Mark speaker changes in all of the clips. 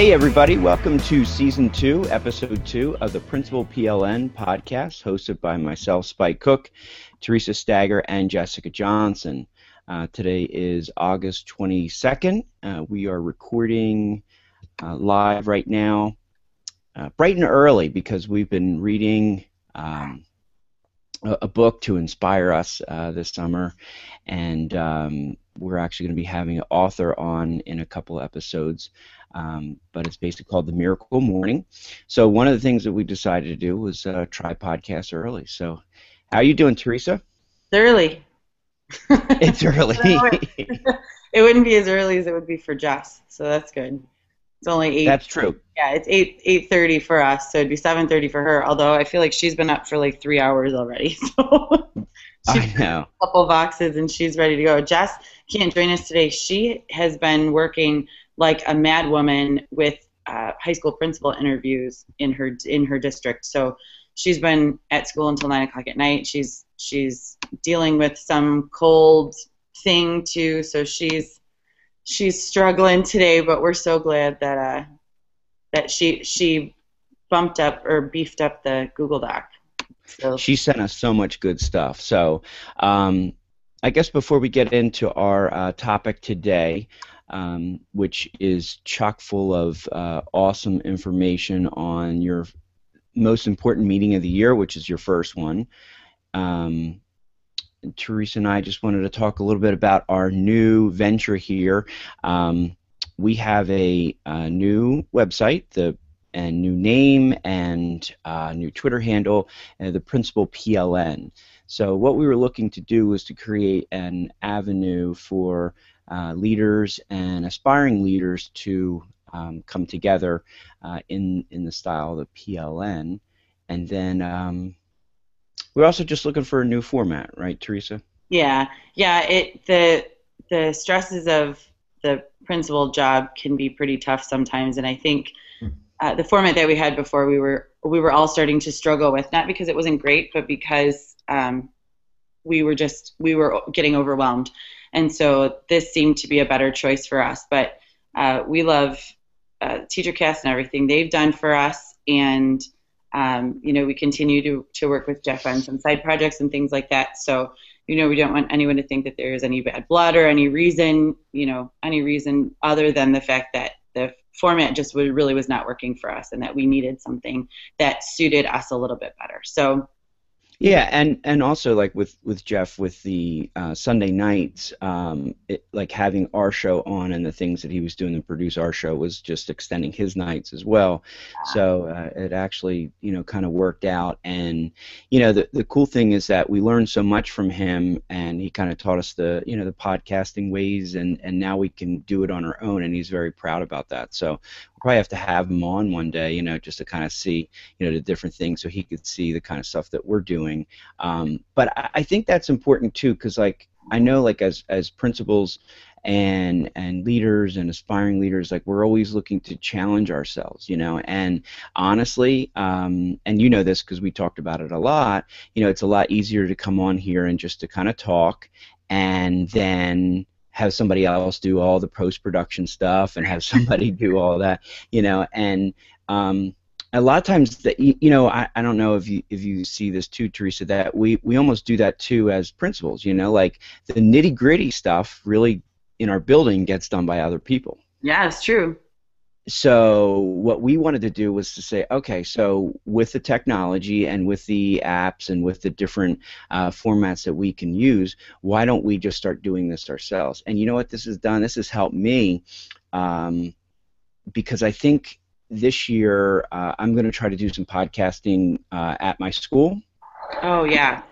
Speaker 1: Hey, everybody, welcome to season two, episode two of the Principal PLN podcast, hosted by myself, Spike Cook, Theresa Stager, and Jessica Johnson. Uh, today is August 22nd. Uh, we are recording uh, live right now, uh, bright and early, because we've been reading um, a, a, book to inspire us uh, this summer, and um, we're actually going to be having an author on in a couple episodes um, but it's basically called the Miracle Morning. So one of the things that we decided to do was uh, try podcasts early. So how are you doing, Theresa?
Speaker 2: It's early.
Speaker 1: it's early.
Speaker 2: it wouldn't be as early as it would be for Jess, so that's good. It's only eight.
Speaker 1: That's true.
Speaker 2: Yeah, it's eight eight thirty for us, so it'd be seven thirty for her. Although I feel like she's been up for like three hours already, so
Speaker 1: I know.
Speaker 2: A couple boxes and she's ready to go. Jess can't join us today. She has been working like a mad woman with uh, high school principal interviews in her in her district. So she's been at school until nine o'clock at night. She's she's dealing with some cold thing too. So she's she's struggling today. But we're so glad that uh, that she she bumped up or beefed up the Google Doc.
Speaker 1: So. She sent us so much good stuff. So um, I guess before we get into our uh, topic today, um, which is chock full of uh, awesome information on your most important meeting of the year, which is your first one. Um, Theresa and I just wanted to talk a little bit about our new venture here. Um, we have a, a, new website, the and new name and uh, new Twitter handle, and the Principal PLN. So what we were looking to do was to create an avenue for uh, leaders and aspiring leaders to um, come together uh, in in the style of the PLN, and then um, we're also just looking for a new format, right, Theresa?
Speaker 2: Yeah, yeah. It the the stresses of the principal job can be pretty tough sometimes, and I think uh, the format that we had before we were we were all starting to struggle with, not because it wasn't great, but because um, we were just we were getting overwhelmed. And so this seemed to be a better choice for us. But uh, we love uh, TeacherCast and everything they've done for us. And, um, you know, we continue to, to work with Jeff on some side projects and things like that. So, you know, we don't want anyone to think that there is any bad blood or any reason, you know, any reason other than the fact that the format just really was not working for us and that we needed something that suited us a little bit better. So
Speaker 1: Yeah, and and also like with with Jeff with the uh, Sunday nights, um, it, like having our show on and the things that he was doing to produce our show was just extending his nights as well. So uh, it actually you know kind of worked out. And you know the the cool thing is that we learned so much from him, and he kind of taught us the you know the podcasting ways, and and now we can do it on our own, and he's very proud about that. So probably have to have him on one day, you know, just to kind of see you know the different things, so he could see the kind of stuff that we're doing. Um, but I, I think that's important too, because like I know like as as principals and and leaders and aspiring leaders like we're always looking to challenge ourselves you know and honestly um, and you know this because we talked about it a lot you know it's a lot easier to come on here and just to kind of talk and then have somebody else do all the post production stuff and have somebody do all that you know and um, a lot of times that you know I, I don't know if you if you see this too theresa that we we almost do that too as principals you know like the nitty gritty stuff really in our building gets done by other people.
Speaker 2: Yeah it's true
Speaker 1: so what we wanted to do was to say okay so with the technology and with the apps and with the different uh, formats that we can use why don't we just start doing this ourselves and you know what this has done this has helped me um, because i think this year uh, I'm going to try to do some podcasting uh, at my school.
Speaker 2: Oh yeah.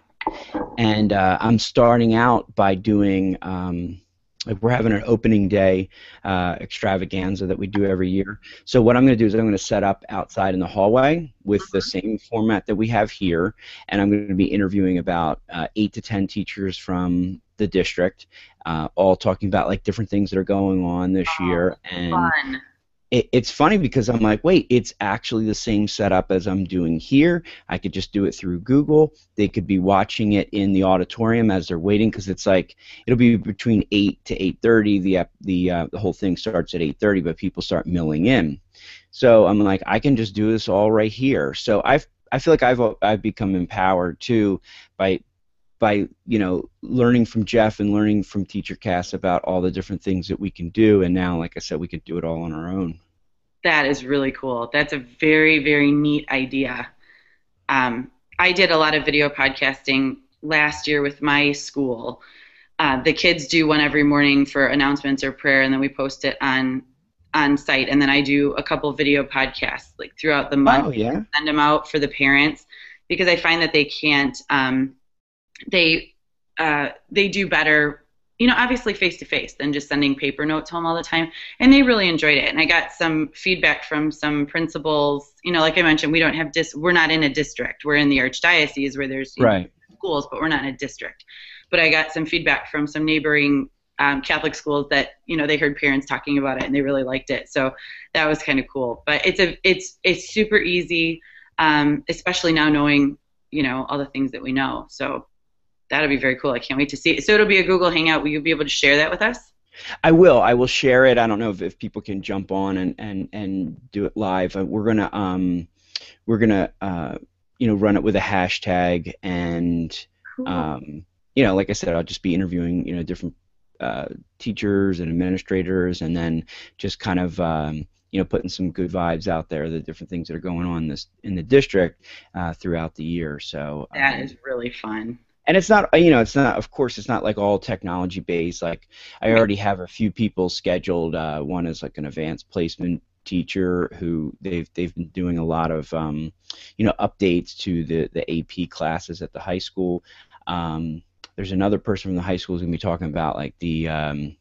Speaker 1: And uh, I'm starting out by doing. Um, like we're having an opening day uh, extravaganza that we do every year. So what I'm going to do is I'm going to set up outside in the hallway with the mm-hmm. same format that we have here, and I'm going to be interviewing about uh, eight to ten teachers from the district, uh, all talking about like different things that are going on this oh, year and.
Speaker 2: Fun
Speaker 1: it, it's funny because I'm like, wait, it's actually the same setup as I'm doing here. I could just do it through Google. They could be watching it in the auditorium as they're waiting because it's like it'll be between eight to eight thirty. The the uh, the whole thing starts at eight thirty, but people start milling in. So I'm like, I can just do this all right here. So I've I feel like I've I've become empowered too by by you know learning from Jeff and learning from Teacher Cast about all the different things that we can do, and now, like I said, we can do it all on our own.
Speaker 2: That is really cool. That's a very very neat idea. Um, I did a lot of video podcasting last year with my school. Uh, the kids do one every morning for announcements or prayer, and then we post it on on site. And then I do a couple video podcasts like throughout the month.
Speaker 1: Oh yeah.
Speaker 2: Send them out for the parents because I find that they can't. Um, they uh, they do better you know obviously face to face than just sending paper notes home all the time. And they really enjoyed it. And i got some feedback from some principals. You know like i mentioned we don't have dis we're not in a district. We're in the archdiocese where there's
Speaker 1: right.
Speaker 2: know, schools but we're not in a district. But i got some feedback from some neighboring um, catholic schools that you know they heard parents talking about it and they really liked it. So that was kind of cool. But it's a it's it's super easy um, especially now knowing you know all the things that we know. So that'll be very cool. I can't wait to see it. So it'll be a Google Hangout. Will you be able to share that with us?
Speaker 1: I will. I will share it. I don't know if, if people can jump on and, and, and do it live. Uh, we're gonna um, we're gonna uh, you know run it with a hashtag and cool. um, you know like I said, I'll just be interviewing you know different uh, teachers and administrators, and then just kind of um, you know putting some good vibes out there, the different things that are going on this in the district uh, throughout the year. So
Speaker 2: that um, is really fun
Speaker 1: and it's not you know it's not of course it's not like all technology based like i already have a few people scheduled uh, one is like an advanced placement teacher who they've they've been doing a lot of um, you know updates to the the ap classes at the high school. Um, there's another person from the high school who's going to be talking about like the um,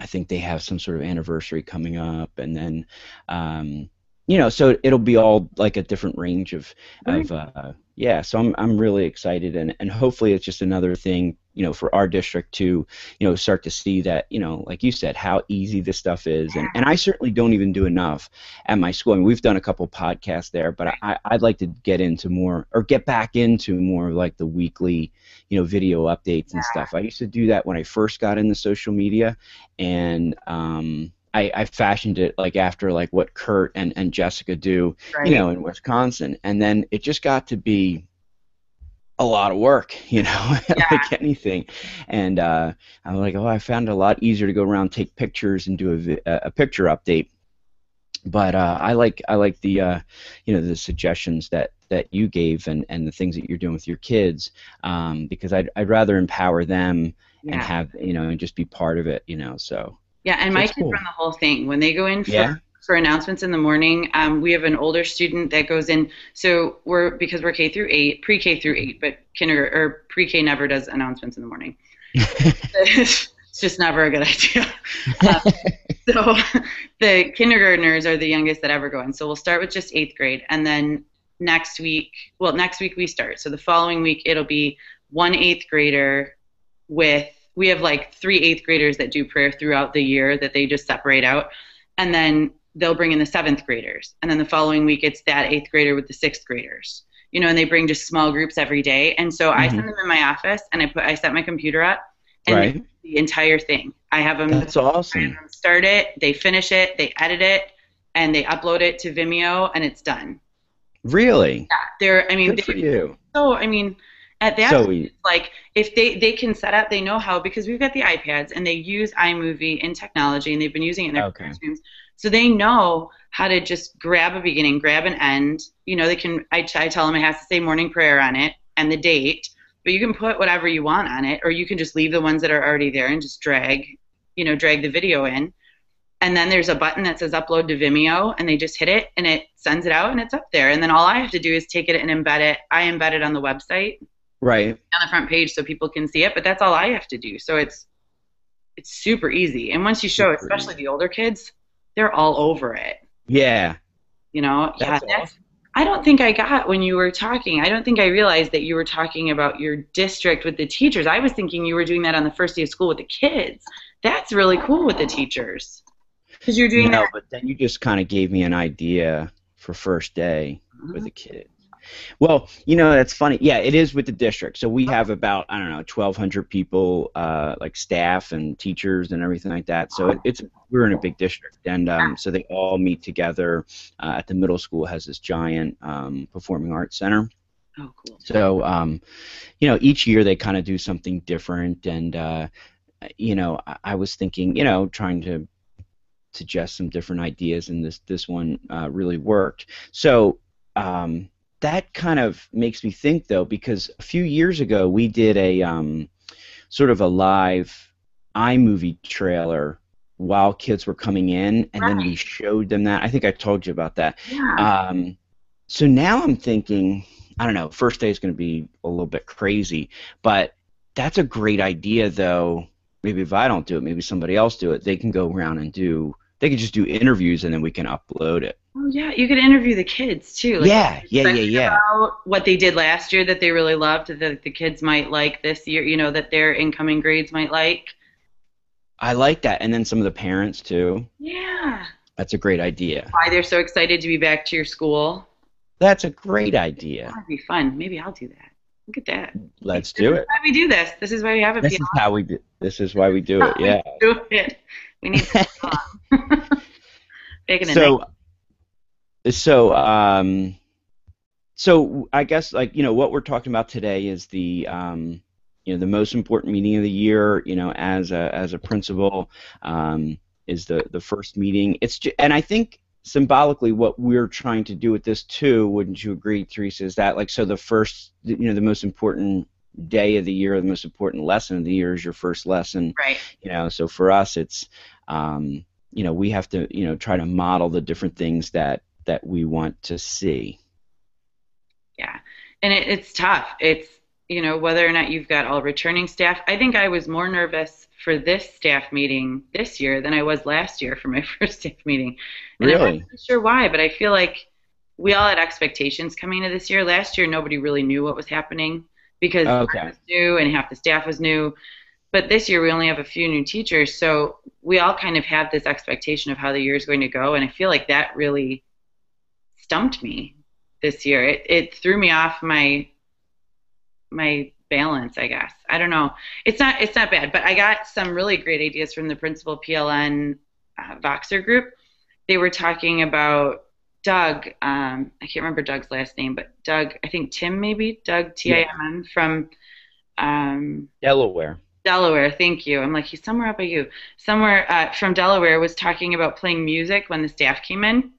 Speaker 1: i think they have some sort of anniversary coming up and then um, you know so it'll be all like a different range of of uh, yeah, so I'm I'm really excited, and and hopefully it's just another thing, you know, for our district to, you know, start to see that, you know, like you said, how easy this stuff is, and and I certainly don't even do enough at my school. I mean, we've done a couple podcasts there, but I I'd like to get into more or get back into more like the weekly, you know, video updates and stuff. I used to do that when I first got into social media, and um I, I fashioned it like after like what Kurt and, and Jessica do, right. you know, in Wisconsin, and then it just got to be a lot of work, you know, yeah. like anything. And uh, I'm like, oh, I found it a lot easier to go around, take pictures, and do a, a picture update but uh, I like I like the uh, you know the suggestions that that you gave and, and the things that you're doing with your kids um, because I'd, I'd rather empower them yeah. and have you know and just be part of it you know so
Speaker 2: yeah and so my kids cool. run the whole thing when they go in for yeah. for announcements in the morning um, we have an older student that goes in so we're because we're K through eight pre K through eight but kindergarten or pre K never does announcements in the morning it's just never a good idea uh, so the kindergartners are the youngest that ever go in. So we'll start with just eighth grade, and then next week, well, next week we start. So the following week it'll be one eighth grader with we have like three eighth graders that do prayer throughout the year that they just separate out, and then they'll bring in the seventh graders, and then the following week it's that eighth grader with the sixth graders. You know, and they bring just small groups every day. And so mm-hmm. I send them in my office, and I put I set my computer up, and right. the entire thing. I have them.
Speaker 1: That's awesome.
Speaker 2: Them start it, they finish it, they edit it, and they upload it to Vimeo, and it's done.
Speaker 1: Really?
Speaker 2: Yeah. They're. I mean,
Speaker 1: Good
Speaker 2: they,
Speaker 1: for you.
Speaker 2: So I mean, at that so point, like if they they can set up, they know how because we've got the iPads and they use iMovie and technology, and they've been using it in their okay. classrooms. So they know how to just grab a beginning, grab an end. You know, they can. I, I tell them it has to say morning prayer on it and the date but you can put whatever you want on it or you can just leave the ones that are already there and just drag you know drag the video in and then there's a button that says upload to vimeo and they just hit it and it sends it out and it's up there and then all i have to do is take it and embed it i embed it on the website
Speaker 1: right
Speaker 2: on the front page so people can see it but that's all i have to do so it's it's super easy and once you show super especially easy. the older kids they're all over it
Speaker 1: yeah
Speaker 2: you know that's yeah awesome. I don't think I got when you were talking. I don't think I realized that you were talking about your district with the teachers. I was thinking you were doing that on the first day of school with the kids. That's really cool with the teachers. Because you're doing no, that.
Speaker 1: but then you just kind of gave me an idea for first day uh-huh. with the kids. Well, you know that's funny. Yeah, it is with the district. So we have about I don't know, 1,200 people, uh, like staff and teachers and everything like that. So it, it's we're in a big district, and um, so they all meet together uh, at the middle school. Has this giant um, performing arts center.
Speaker 2: Oh, cool.
Speaker 1: So, um, you know, each year they kind of do something different, and uh, you know, I, I was thinking, you know, trying to suggest some different ideas, and this this one uh, really worked. So. Um, that kind of makes me think though because a few years ago we did a um, sort of a live iMovie trailer while kids were coming in, and right. then we showed them that. I think I told you about that.
Speaker 2: Yeah.
Speaker 1: Um, so now I'm thinking, I don't know, first day is going to be a little bit crazy, but that's a great idea though. Maybe if I don't do it, maybe somebody else do it. They can go around and do. They could just do interviews and then we can upload it.
Speaker 2: Oh yeah, you could interview the kids too.
Speaker 1: Like, yeah, yeah, yeah, yeah.
Speaker 2: what they did last year that they really loved that the kids might like this year. You know that their incoming grades might like.
Speaker 1: I like that, and then some of the parents too.
Speaker 2: Yeah.
Speaker 1: That's a great idea.
Speaker 2: Why they're so excited to be back to your school.
Speaker 1: That's a great idea.
Speaker 2: That'd be fun. Maybe I'll do that. Look at that.
Speaker 1: Let's do it.
Speaker 2: why we do this. This is why we have it.
Speaker 1: This is how we do. This is why we do it. Yeah.
Speaker 2: do it. We need.
Speaker 1: Big so so um, so I guess like you know what we're talking about today is the um, you know the most important meeting of the year. You know, as a as a principal, um, is the the first meeting. It's and I think symbolically what we're trying to do with this too. Wouldn't you agree, Theresa? Is that like so the first you know the most important day of the year, the most important lesson of the year is your first lesson.
Speaker 2: Right.
Speaker 1: You know, so for us, it's um, you know we have to you know try to model the different things that that we want to see.
Speaker 2: Yeah, and it, it's tough. It's you know whether or not you've got all returning staff. I think I was more nervous for this staff meeting this year than I was last year for my first staff meeting. And
Speaker 1: really?
Speaker 2: I'm not sure why, but I feel like we all had expectations coming into this year. Last year, nobody really knew what was happening because
Speaker 1: okay.
Speaker 2: I was new and half the staff was new. But this year, we only have a few new teachers, so we all kind of have this expectation of how the year is going to go, and I feel like that really stumped me this year. It it threw me off my my balance, I guess. I don't know. It's not it's not bad, but I got some really great ideas from the principal PLN uh, Voxer group. They were talking about Doug. Um, I can't remember Doug's last name, but Doug. I think Tim maybe Doug T I M N from um,
Speaker 1: Delaware.
Speaker 2: Delaware. Thank you. I'm like, he's somewhere up by you. Somewhere uh, from Delaware was talking about playing music when the staff came in.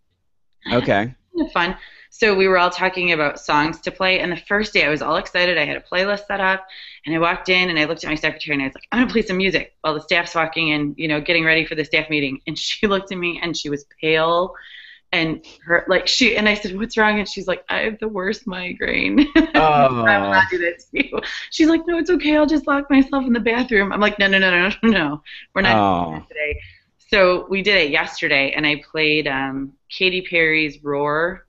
Speaker 1: Okay.
Speaker 2: Kind of fun. So we were all talking about songs to play, and the first day I was all excited. I had a playlist set up, and I walked in and I looked at my secretary and I was like, "I'm gonna play some music." While the staff's walking in, you know, getting ready for the staff meeting, and she looked at me and she was pale, and her like she and I said, "What's wrong?" And she's like, "I have the worst migraine."
Speaker 1: Oh.
Speaker 2: I will not do that to you. She's like, "No, it's okay. I'll just lock myself in the bathroom." I'm like, "No, no, no, no, no, no. We're not
Speaker 1: Oh.
Speaker 2: doing that today." So we did it yesterday, and I played um, Katy Perry's "Roar."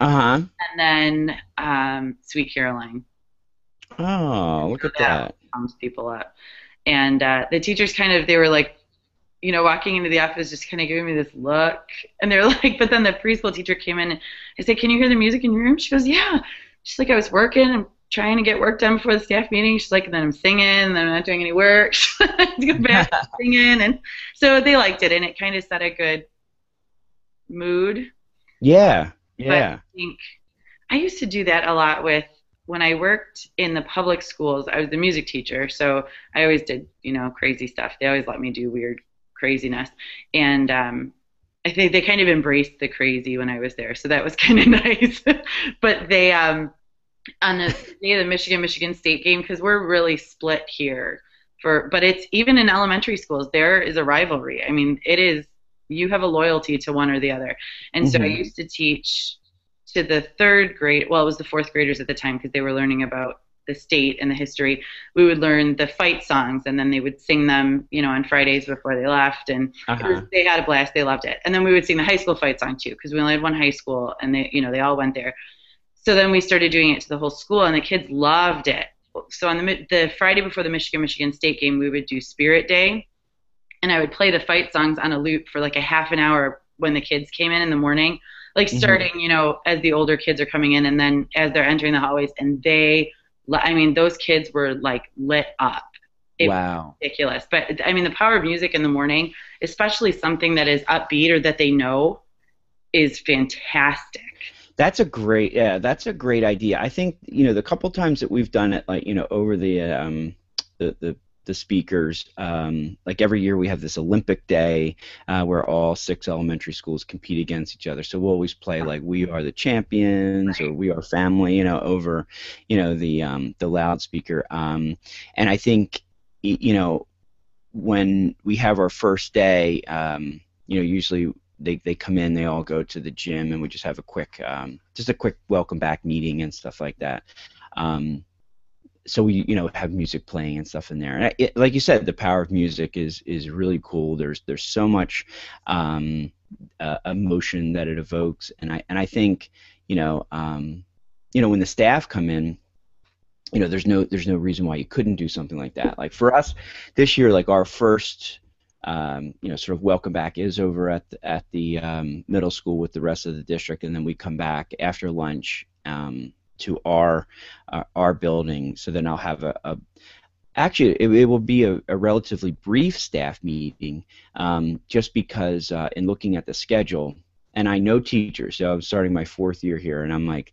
Speaker 1: Uh huh.
Speaker 2: and then um, Sweet Caroline
Speaker 1: Oh, look at
Speaker 2: Yeah.
Speaker 1: that.
Speaker 2: pumps people up. And uh, the teachers kind of, they were like, you know, walking into the office, just kind of giving me this look. And they were like, but then the preschool teacher came in and I said, Can you hear the music in your room? She goes, Yeah. She's like, I was working and trying to get work done before the staff meeting. She's like, and then I'm singing, and then I'm not doing any work. To go back singing. And so they liked it, and it kind of set a good mood.
Speaker 1: Yeah.
Speaker 2: But
Speaker 1: Yeah.
Speaker 2: I think I used to do that a lot with when I worked in the public schools. I was the music teacher, so I always did, you know, crazy stuff. They always let me do weird craziness, and um, I think they kind of embraced the crazy when I was there, so that was kind of nice. but they, um, on the day of the Michigan Michigan State game, because we're really split here. For but it's even in elementary schools there is a rivalry. I mean, it is you have a loyalty to one or the other. And so I
Speaker 1: Mhm.
Speaker 2: used to teach to the third grade. Well, it was the fourth graders at the time because they were learning about the state and the history. We would learn the fight songs, and then they would sing them, you know, on Fridays before they left. And
Speaker 1: Uh-huh.
Speaker 2: was, they had a blast. They loved it. And then we would sing the high school fight song too because we only had one high school, and they, you know, they all went there. So then we started doing it to the whole school, and the kids loved it. So on the the Friday before the Michigan Michigan State game, we would do Spirit Day, and I would play the fight songs on a loop for like a half an hour when the kids came in in the morning, like
Speaker 1: Mhm.
Speaker 2: starting, you know, as the older kids are coming in, and then as they're entering the hallways, and they, I mean, those kids were like lit up. It was
Speaker 1: Wow.
Speaker 2: ridiculous. But I mean, the power of music in the morning, especially something that is upbeat or that they know, is fantastic.
Speaker 1: That's a great yeah, that's a great idea. I think, you know, the couple times that we've done it like, you know, over the um the the the speakers. Um, like every year, we have this Olympic Day uh, where all six elementary schools compete against each other. So we'll always play like "We Are the Champions" or "We Are Family," you know, over, you know, the um, the loudspeaker. Um, and I think, you know, when we have our first day, um, you know, usually they, they come in, they all go to the gym, and we just have a quick, um, just a quick welcome back meeting and stuff like that. Um, so we, you know, have music playing and stuff in there. And it, like you said, the power of music is is really cool. There's there's so much um, uh, emotion that it evokes, and I and I think, you know, um, you know, when the staff come in, you know, there's no there's no reason why you couldn't do something like that. Like for us this year, like our first um, you know, sort of welcome back is over at the, at the um, middle school with the rest of the district, and then we come back after lunch um, to our uh, our building. So then I'll have a, a actually it, it will be a, a relatively brief staff meeting, um, just because uh, in looking at the schedule, and I know teachers, so I'm starting my fourth year here, and I'm like.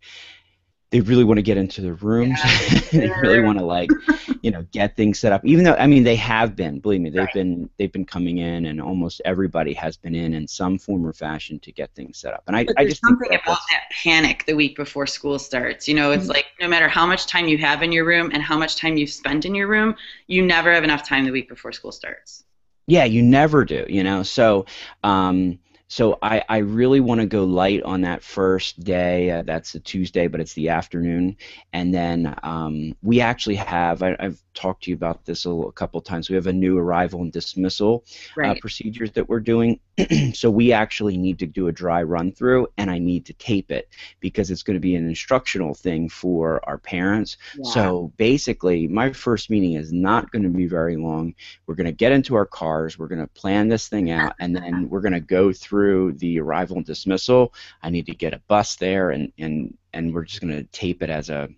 Speaker 1: They really want to get into the rooms. they really want to like, you know, get things set up. Even though I mean they have been, believe me, they've
Speaker 2: Right.
Speaker 1: been they've been coming in, and almost everybody has been in in some form or fashion to get things set up. And I, I just
Speaker 2: something
Speaker 1: that
Speaker 2: about that panic the week before school starts. You know, it's like no matter how much time you have in your room and how much time you've spent in your room, you never have enough time the week before school starts.
Speaker 1: Yeah, you never do, you know. So, um, so I, I really want to go light on that first day. Uh, that's a Tuesday, but it's the afternoon. And then um, we actually have, I, I've talked to you about this a, little- a couple times, we have a new arrival and dismissal uh,
Speaker 2: Right.
Speaker 1: procedures that we're doing. so we actually need to do a dry run through and I need to tape it because it's going to be an instructional thing for our parents.
Speaker 2: Yeah.
Speaker 1: So basically, my first meeting is not going to be very long. We're going to get into our cars, we're going to plan this thing out, and then we're going to go through the arrival and dismissal. I need to get a bus there, and and and we're just going to tape it as a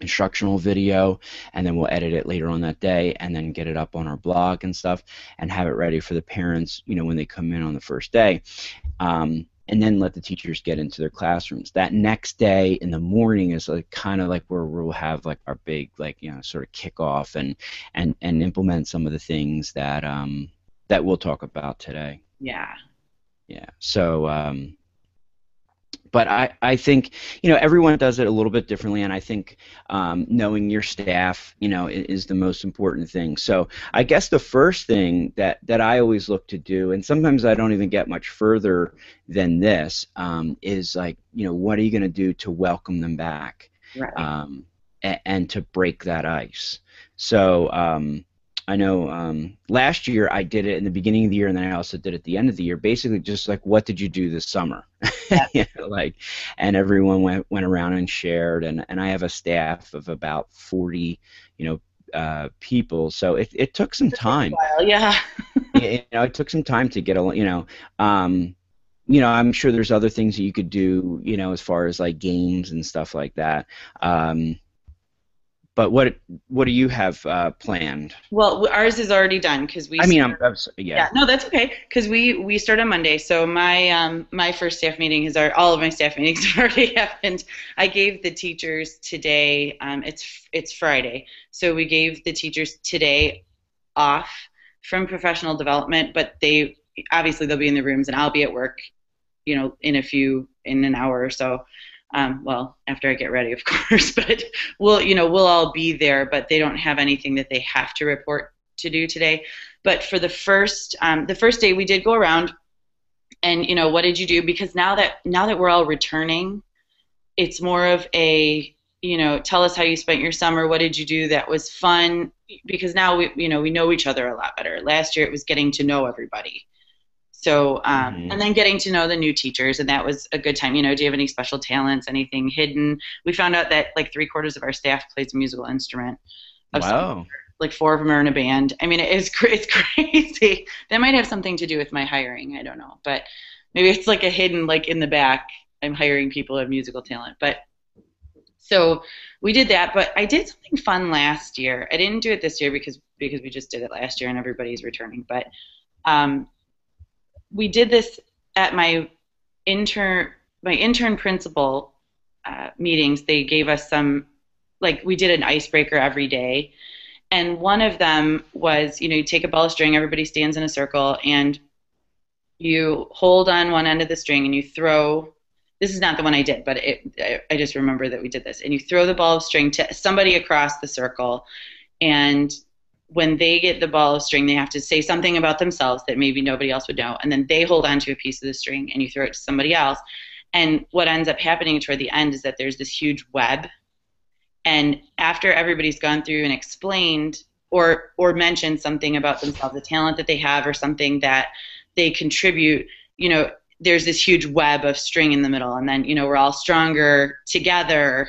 Speaker 1: instructional video and then we'll edit it later on that day and then get it up on our blog and stuff and have it ready for the parents you know when they come in on the first day um, and then let the teachers get into their classrooms. That next day in the morning is like kind of like where we'll have like our big like you know sort of kickoff and and and implement some of the things that um that we'll talk about today.
Speaker 2: Yeah.
Speaker 1: Yeah. So um but I, I think you know everyone does it a little bit differently and i think um, knowing your staff you know is the most important thing. So i guess the first thing that, that i always look to do and sometimes i don't even get much further than this um, is like you know what are you going to do to welcome them back?
Speaker 2: Right.
Speaker 1: um, and, and, to break that ice. So um, I know um, last year I did it in the beginning of the year, and then I also did it at the end of the year. Basically, just like what did you do this summer? you know, like, and everyone went went around and shared, and and I have a staff of about forty, you know, uh, people. So it it took some time.
Speaker 2: yeah.
Speaker 1: you know, it took some time to get a you know. Um, you know, I'm sure there's other things that you could do, you know, as far as like games and stuff like that. Um, but what what do you have uh, planned?
Speaker 2: Well, ours is already done because we.
Speaker 1: I mean, I'm, I'm yeah.
Speaker 2: Yeah, no, that's okay because we we start on Monday. So my um my first staff meeting has already all of my staff meetings have already happened. I gave the teachers today. Um, it's it's Friday, so we gave the teachers today off from professional development, but they obviously they'll be in the rooms and I'll be at work, you know, in a few in an hour or so. Um, well, after I get ready, of course, but we'll, you know, we'll all be there, but they don't have anything that they have to report to do today. But for the first, um, the first day, we did go around, and you know, what did you do? Because now that now that we're all returning, it's more of a, you know, tell us how you spent your summer. What did you do that was fun? Because now we, you know, we know each other a lot better. Last year, it was getting to know everybody so, um, mm-hmm. and then getting to know the new teachers, and that was a good time. You know, do you have any special talents, anything hidden? We found out that like three quarters of our staff plays a musical instrument.
Speaker 1: wow.
Speaker 2: like four of them are in a band. I mean, it's it's crazy. that might have something to do with my hiring. I don't know, but maybe it's like a hidden like in the back. I'm hiring people who have musical talent, but so we did that. But I did something fun last year. I didn't do it this year because because we just did it last year and everybody's returning. But um, we did this at my intern my intern principal uh, meetings. They gave us some like we did an icebreaker every day, and one of them was you know you take a ball of string, everybody stands in a circle, and you hold on one end of the string and you throw. This is not the one I did, but it, I just remember that we did this. And you throw the ball of string to somebody across the circle, and when they get the ball of string, they have to say something about themselves that maybe nobody else would know, and then they hold on to a piece of the string and you throw it to somebody else. And what ends up happening toward the end is that there's this huge web, and after everybody's gone through and explained or or mentioned something about themselves, the talent that they have or something that they contribute, you know, there's this huge web of string in the middle, and then you know we're all stronger together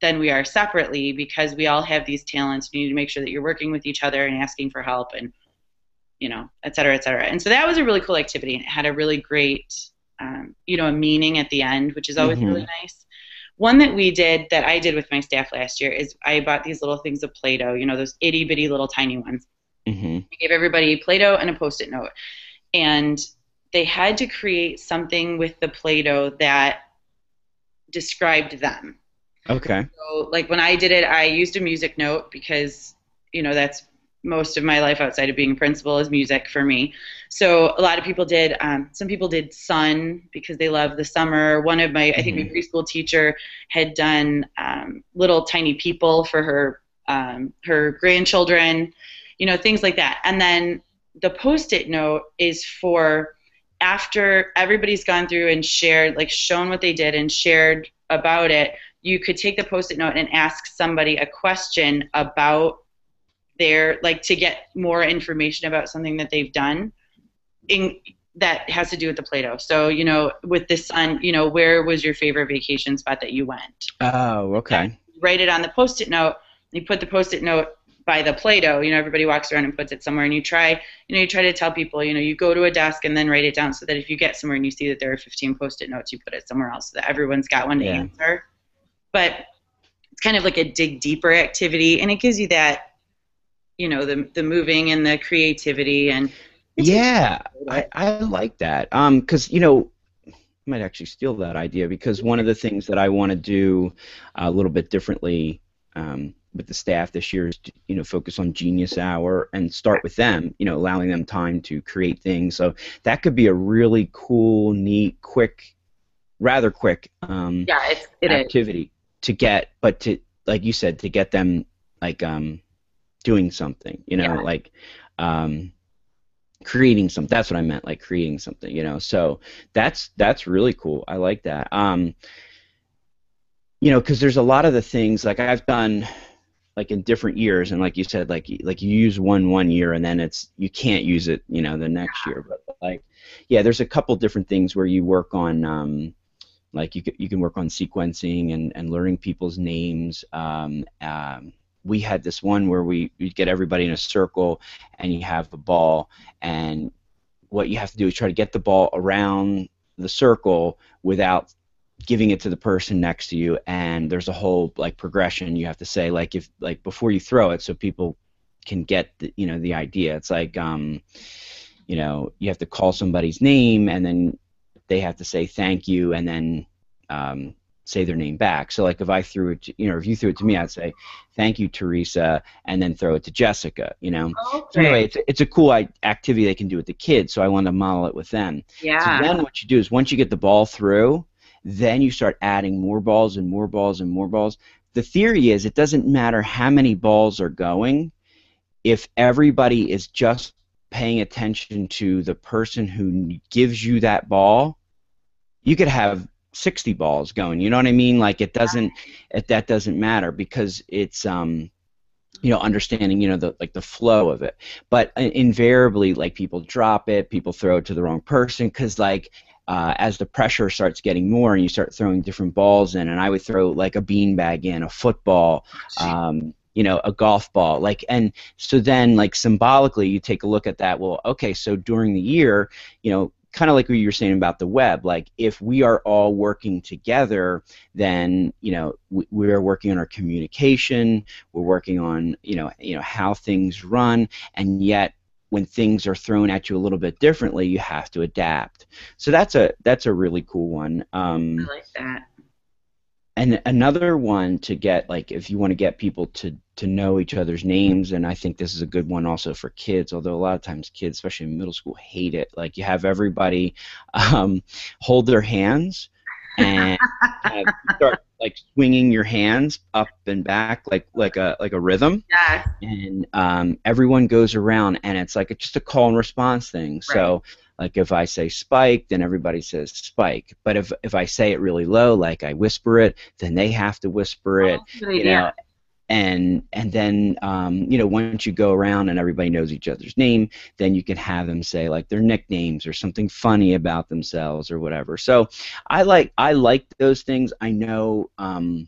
Speaker 2: than we are separately because we all have these talents. You need to make sure that you're working with each other and asking for help and, you know, et cetera, et cetera. And so that was a really cool activity and it had a really great, um, you know, a meaning at the end, which is always mm-hmm. really nice. One that we did that I did with my staff last year is I bought these little things of Play Doh, you know, those itty bitty little tiny ones. Mm-hmm. I gave everybody Play Doh and a post it note. And they had to create something with the Play Doh that described them.
Speaker 1: Okay.
Speaker 2: So, like when I did it, I used a music note because you know that's most of my life outside of being a principal is music for me. So a lot of people did. Um, some people did sun because they love the summer. One of my, mm-hmm. I think my mm-hmm. preschool teacher had done um, little tiny people for her um, her grandchildren, you know, things like that. And then the post-it note is for after everybody's gone through and shared, like shown what they did and shared about it you could take the post-it note and ask somebody a question about their like to get more information about something that they've done in that has to do with the Play-Doh. So, you know, with this sun, you know, where was your favorite vacation spot that you went?
Speaker 1: Oh, okay.
Speaker 2: write it on the post-it note. You put the post-it note by the Play-Doh. You know, everybody walks around and puts it somewhere, and you try, you know, you try to tell people, you know, you go to a desk and then write it down, so that if you get somewhere and you see that there are 15 post-it notes, you put it somewhere else, so that everyone's got one to yeah. answer but it's kind of like a dig deeper activity, and it gives you that, you know, the the moving and the creativity and.
Speaker 1: Yeah, I, I like that. Um, because you know, I might actually steal that idea because one of the things that I want to do a little bit differently um, with the staff this year is to, you know focus on Genius Hour and start with them. You know, allowing them time to create things. So that could be a really cool, neat, quick, rather quick um,
Speaker 2: yeah, it's, it
Speaker 1: activity
Speaker 2: is.
Speaker 1: To get, but to like you said, to get them like um, doing something. You know,
Speaker 2: Yeah.
Speaker 1: like. Um, creating something that's what i meant like creating something you know so that's that's really cool i like that um you know because there's a lot of the things like i've done like in different years and like you said like like you use one one year and then it's you can't use it you know the next year but like yeah there's a couple different things where you work on um like you, you can work on sequencing and, and learning people's names. Um, um, we had this one where we we get everybody in a circle and you have a ball. And what you have to do is try to get the ball around the circle without giving it to the person next to you. And there's a whole like progression you have to say like if like before you throw it so people can get the, you know the idea. It's like um you know you have to call somebody's name and then they have to say thank you and then um, say their name back so like if i threw it to, you know if you threw it to me i'd say thank you theresa and then throw it to jessica you know so anyway it's, it's a cool activity they can do with the kids so i want to model it with them
Speaker 2: yeah.
Speaker 1: so then what you do is once you get the ball through, then you start adding more balls and more balls and more balls. The theory is it doesn't matter how many balls are going, if everybody is just paying attention to the person who gives you that ball, you could have 60 balls going. You know what I mean? Like it doesn't it, that doesn't matter because it's um you know understanding you know the like the flow of it but uh, invariably like people drop it people throw it to the wrong person because like uh, as the pressure starts getting more and you start throwing different balls in and i would throw like a beanbag in a football um, you know a golf ball. Like and so then like symbolically you take a look at that. Well okay so during the year you know kind of like what you were saying about the web like if we are all working together then you know we, we are working on our communication we're working on you know you know how things run and yet when things are thrown at you a little bit differently you have to adapt. So that's a that's a really cool one. Um,
Speaker 2: I like that.
Speaker 1: And another one to get like if you want to get people to to know each other's names and i think this is a good one also for kids although a lot of times kids especially in middle school hate it. Like you have everybody um, hold their hands and of start like swinging your hands up and back like like a like a rhythm. And um, everyone goes around and it's like a, just a call and response thing. So like if i say spike then everybody says spike. But if if i say it really low like i whisper it then they have to whisper it
Speaker 2: Oh,
Speaker 1: you
Speaker 2: idea.
Speaker 1: know and and then um, you know once you go around and everybody knows each other's name then you can have them say like their nicknames or something funny about themselves or whatever. So i like i like those things. I know um,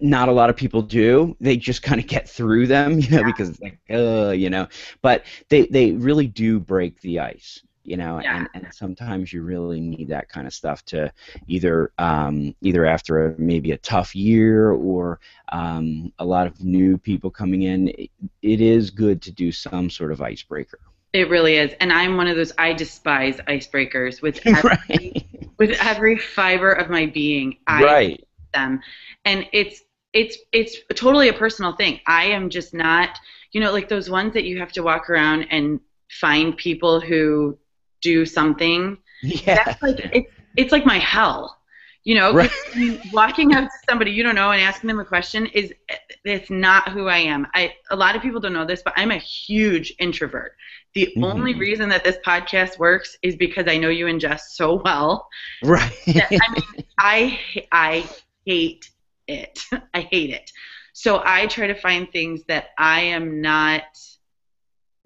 Speaker 1: not a lot of people do they just kind of get through them you know because it's like uh you know but they they really do break the ice you know
Speaker 2: Yeah.
Speaker 1: and, and sometimes you really need that kind of stuff to either um, either after a, maybe a tough year or um, a lot of new people coming in it, it is good to do some sort of icebreaker
Speaker 2: It really is, and I'm one of those. I despise icebreakers with every,
Speaker 1: right
Speaker 2: with every fiber of my being. I
Speaker 1: right
Speaker 2: them. And it's it's it's totally a personal thing. I am just not you know like those ones that you have to walk around and find people who do something.
Speaker 1: Yeah.
Speaker 2: That's like it's it's like my hell you know?
Speaker 1: Right.
Speaker 2: Walking up to somebody you don't know and asking them a question is it's not who i am. I a lot of people don't know this but i'm a huge introvert. The
Speaker 1: Mhm.
Speaker 2: only reason that this podcast works is because i know you and Jess so well.
Speaker 1: Right.
Speaker 2: I mean, I I hate it. I hate it. So I try to find things that I am not,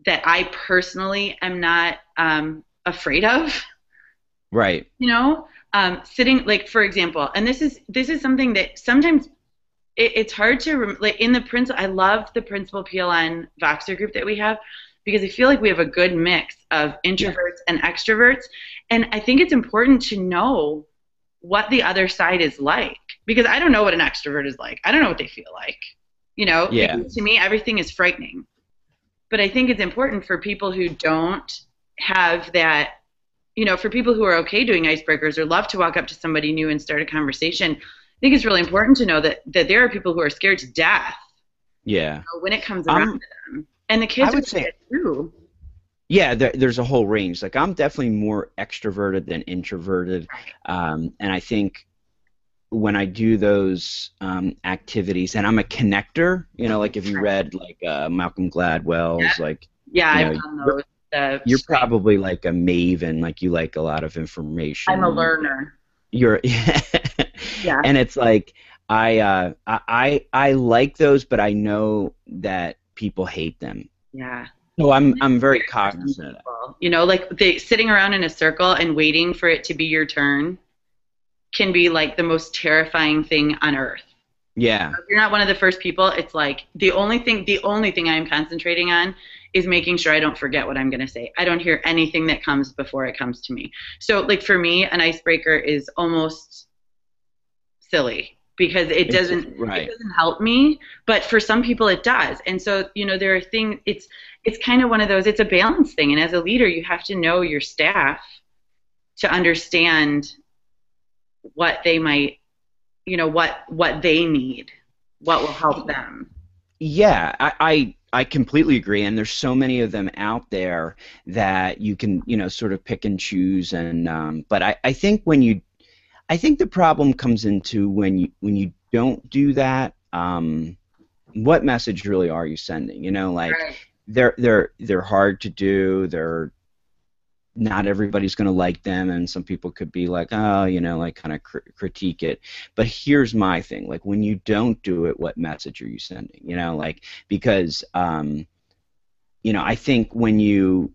Speaker 2: that I personally am not um, afraid of.
Speaker 1: right
Speaker 2: You know, um, sitting like for example, and this is this is something that sometimes it, it's hard to rem- like in the principal. I love the principal PLN Voxer group that we have because I feel like we have a good mix of introverts and extroverts, and I think it's important to know what the other side is like because I don't know what an extrovert is like. I don't know what they feel like. You know,
Speaker 1: Yeah.
Speaker 2: To me everything is frightening. But I think it's important for people who don't have that you know, for people who are okay doing icebreakers or love to walk up to somebody new and start a conversation, I think it's really important to know that that there are people who are scared to death.
Speaker 1: Yeah.
Speaker 2: You know, when it comes around um, to them, and the kids
Speaker 1: I would say
Speaker 2: too.
Speaker 1: Yeah, there, there's a whole range. Like I'm definitely more extroverted than introverted, um, and I think when I do those um, activities, and I'm a connector. You know, like if you read like uh, Malcolm Gladwell's,
Speaker 2: yeah.
Speaker 1: like
Speaker 2: yeah,
Speaker 1: you
Speaker 2: know, I've done those.
Speaker 1: The you're probably like a maven, like you like a lot of information.
Speaker 2: I'm a learner.
Speaker 1: You're yeah, and it's like I uh, I I like those, but I know that people hate them.
Speaker 2: Yeah.
Speaker 1: So I'm I'm very cognizant.
Speaker 2: You know, like they sitting around in a circle and waiting for it to be your turn can be like the most terrifying thing on earth.
Speaker 1: Yeah.
Speaker 2: If you're not one of the first people, it's like the only thing the only thing I'm concentrating on is making sure I don't forget what I'm going to say. I don't hear anything that comes before it comes to me. So like for me, an icebreaker is almost silly because it doesn't
Speaker 1: right.
Speaker 2: it doesn't help me, but for some people it does. And so, you know, there are things it's it's kind of one of those it's a balance thing and as a leader, you have to know your staff to understand what they might you know what what they need what will help them
Speaker 1: yeah I, I I completely agree, and there's so many of them out there that you can, you know, sort of pick and choose. And um, but I, I think when you, I think the problem comes into when you when you don't do that. Um, what message really are you sending? You know, like
Speaker 2: right.
Speaker 1: they're they're they're hard to do. They're not everybody's going to like them and some people could be like oh you know like kind of cr- critique it but here's my thing like when you don't do it what message are you sending you know like because um you know i think when you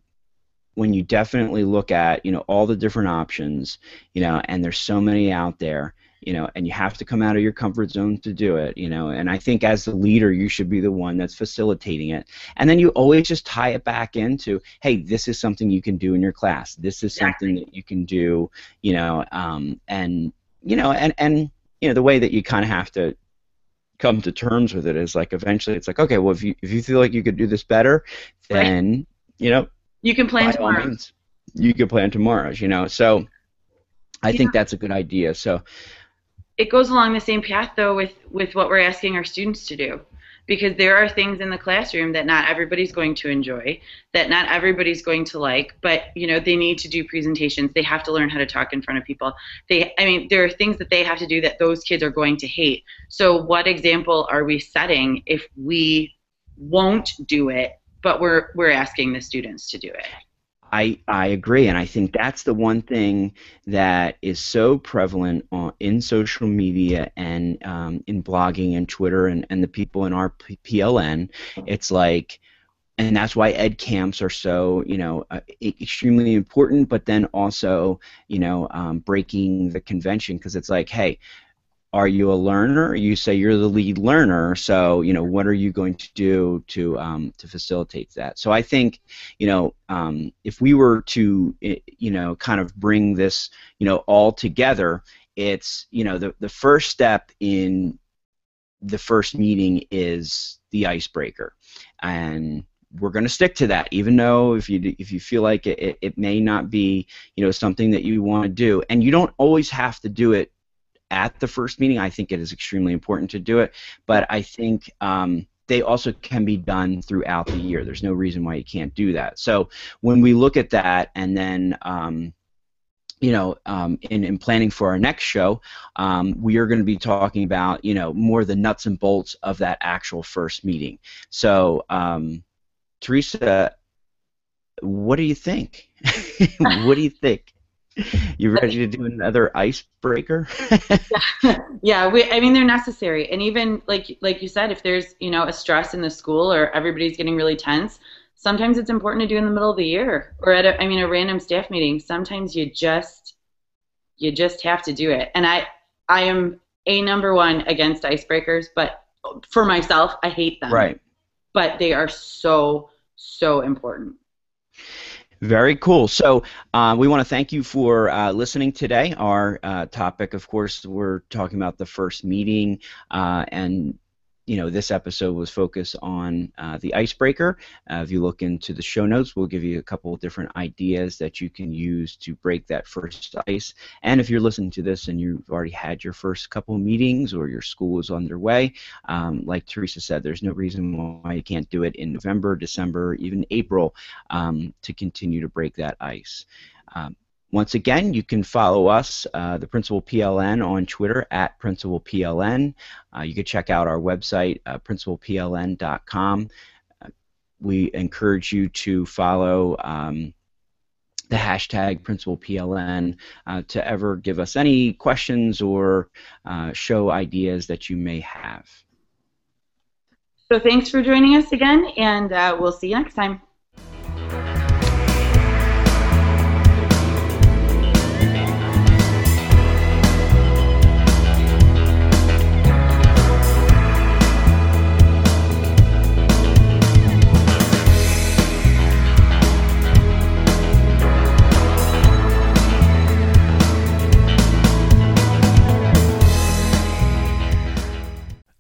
Speaker 1: when you definitely look at you know all the different options you know and there's so many out there you know, and you have to come out of your comfort zone to do it, you know. And I think as the leader, you should be the one that's facilitating it. And then you always just tie it back into, hey, this is something you can do in your class. This is something that you can do, you know, um, and you know, and and you know, the way that you kind of have to come to terms with it is like eventually it's like, okay, well, if you if you feel like you could do this better, then right. you know,
Speaker 2: you can plan tomorrow. Means,
Speaker 1: you can plan tomorrow's, you know. So I yeah. think that's a good idea. So
Speaker 2: it goes along the same path though with with what we're asking our students to do because there are things in the classroom that not everybody's going to enjoy that not everybody's going to like but you know they need to do presentations they have to learn how to talk in front of people they i mean there are things that they have to do that those kids are going to hate so what example are we setting if we won't do it but we're we're asking the students to do it
Speaker 1: I, I agree, and I think that's the one thing that is so prevalent on, in social media and um, in blogging and Twitter and, and the people in our PLN. It's like, and that's why ed camps are so you know uh, extremely important, but then also you know um, breaking the convention because it's like, hey, are you a learner? You say you're the lead learner, so you know what are you going to do to um, to facilitate that? So I think you know um, if we were to you know kind of bring this you know all together, it's you know the the first step in the first meeting is the icebreaker, and we're going to stick to that, even though if you if you feel like it, it, it may not be you know something that you want to do, and you don't always have to do it at the first meeting. I think it is extremely important to do it, but I think um, they also can be done throughout the year. There's no reason why you can't do that. So when we look at that and then um, you know, um, in, in planning for our next show, um, we are going to be talking about, you know, more the nuts and bolts of that actual first meeting. So, um, Theresa, what do you think? what do you think? You ready to do another icebreaker?
Speaker 2: yeah, we, I mean they're necessary, and even like like you said, if there's you know a stress in the school or everybody's getting really tense, sometimes it's important to do in the middle of the year or at a, I mean a random staff meeting. Sometimes you just you just have to do it, and I I am a number one against icebreakers, but for myself, I hate them.
Speaker 1: Right.
Speaker 2: But they are so so important.
Speaker 1: Very cool. So uh, we want to thank you for uh, listening today. Our uh, topic, of course, we're talking about the first meeting uh, and you know, this episode was focused on uh, the icebreaker. Uh, if you look into the show notes, we'll give you a couple of different ideas that you can use to break that first ice. And if you're listening to this and you've already had your first couple meetings or your school is underway, um, like Theresa said, there's no reason why you can't do it in November, December, even April um, to continue to break that ice. Um, once again, you can follow us, uh, the Principal PLN, on Twitter at Principal PLN. Uh, you can check out our website, uh, principalpln.com. Uh, we encourage you to follow um, the hashtag PrincipalPLN uh, to ever give us any questions or uh, show ideas that you may have.
Speaker 2: So thanks for joining us again, and uh, we'll see you next time.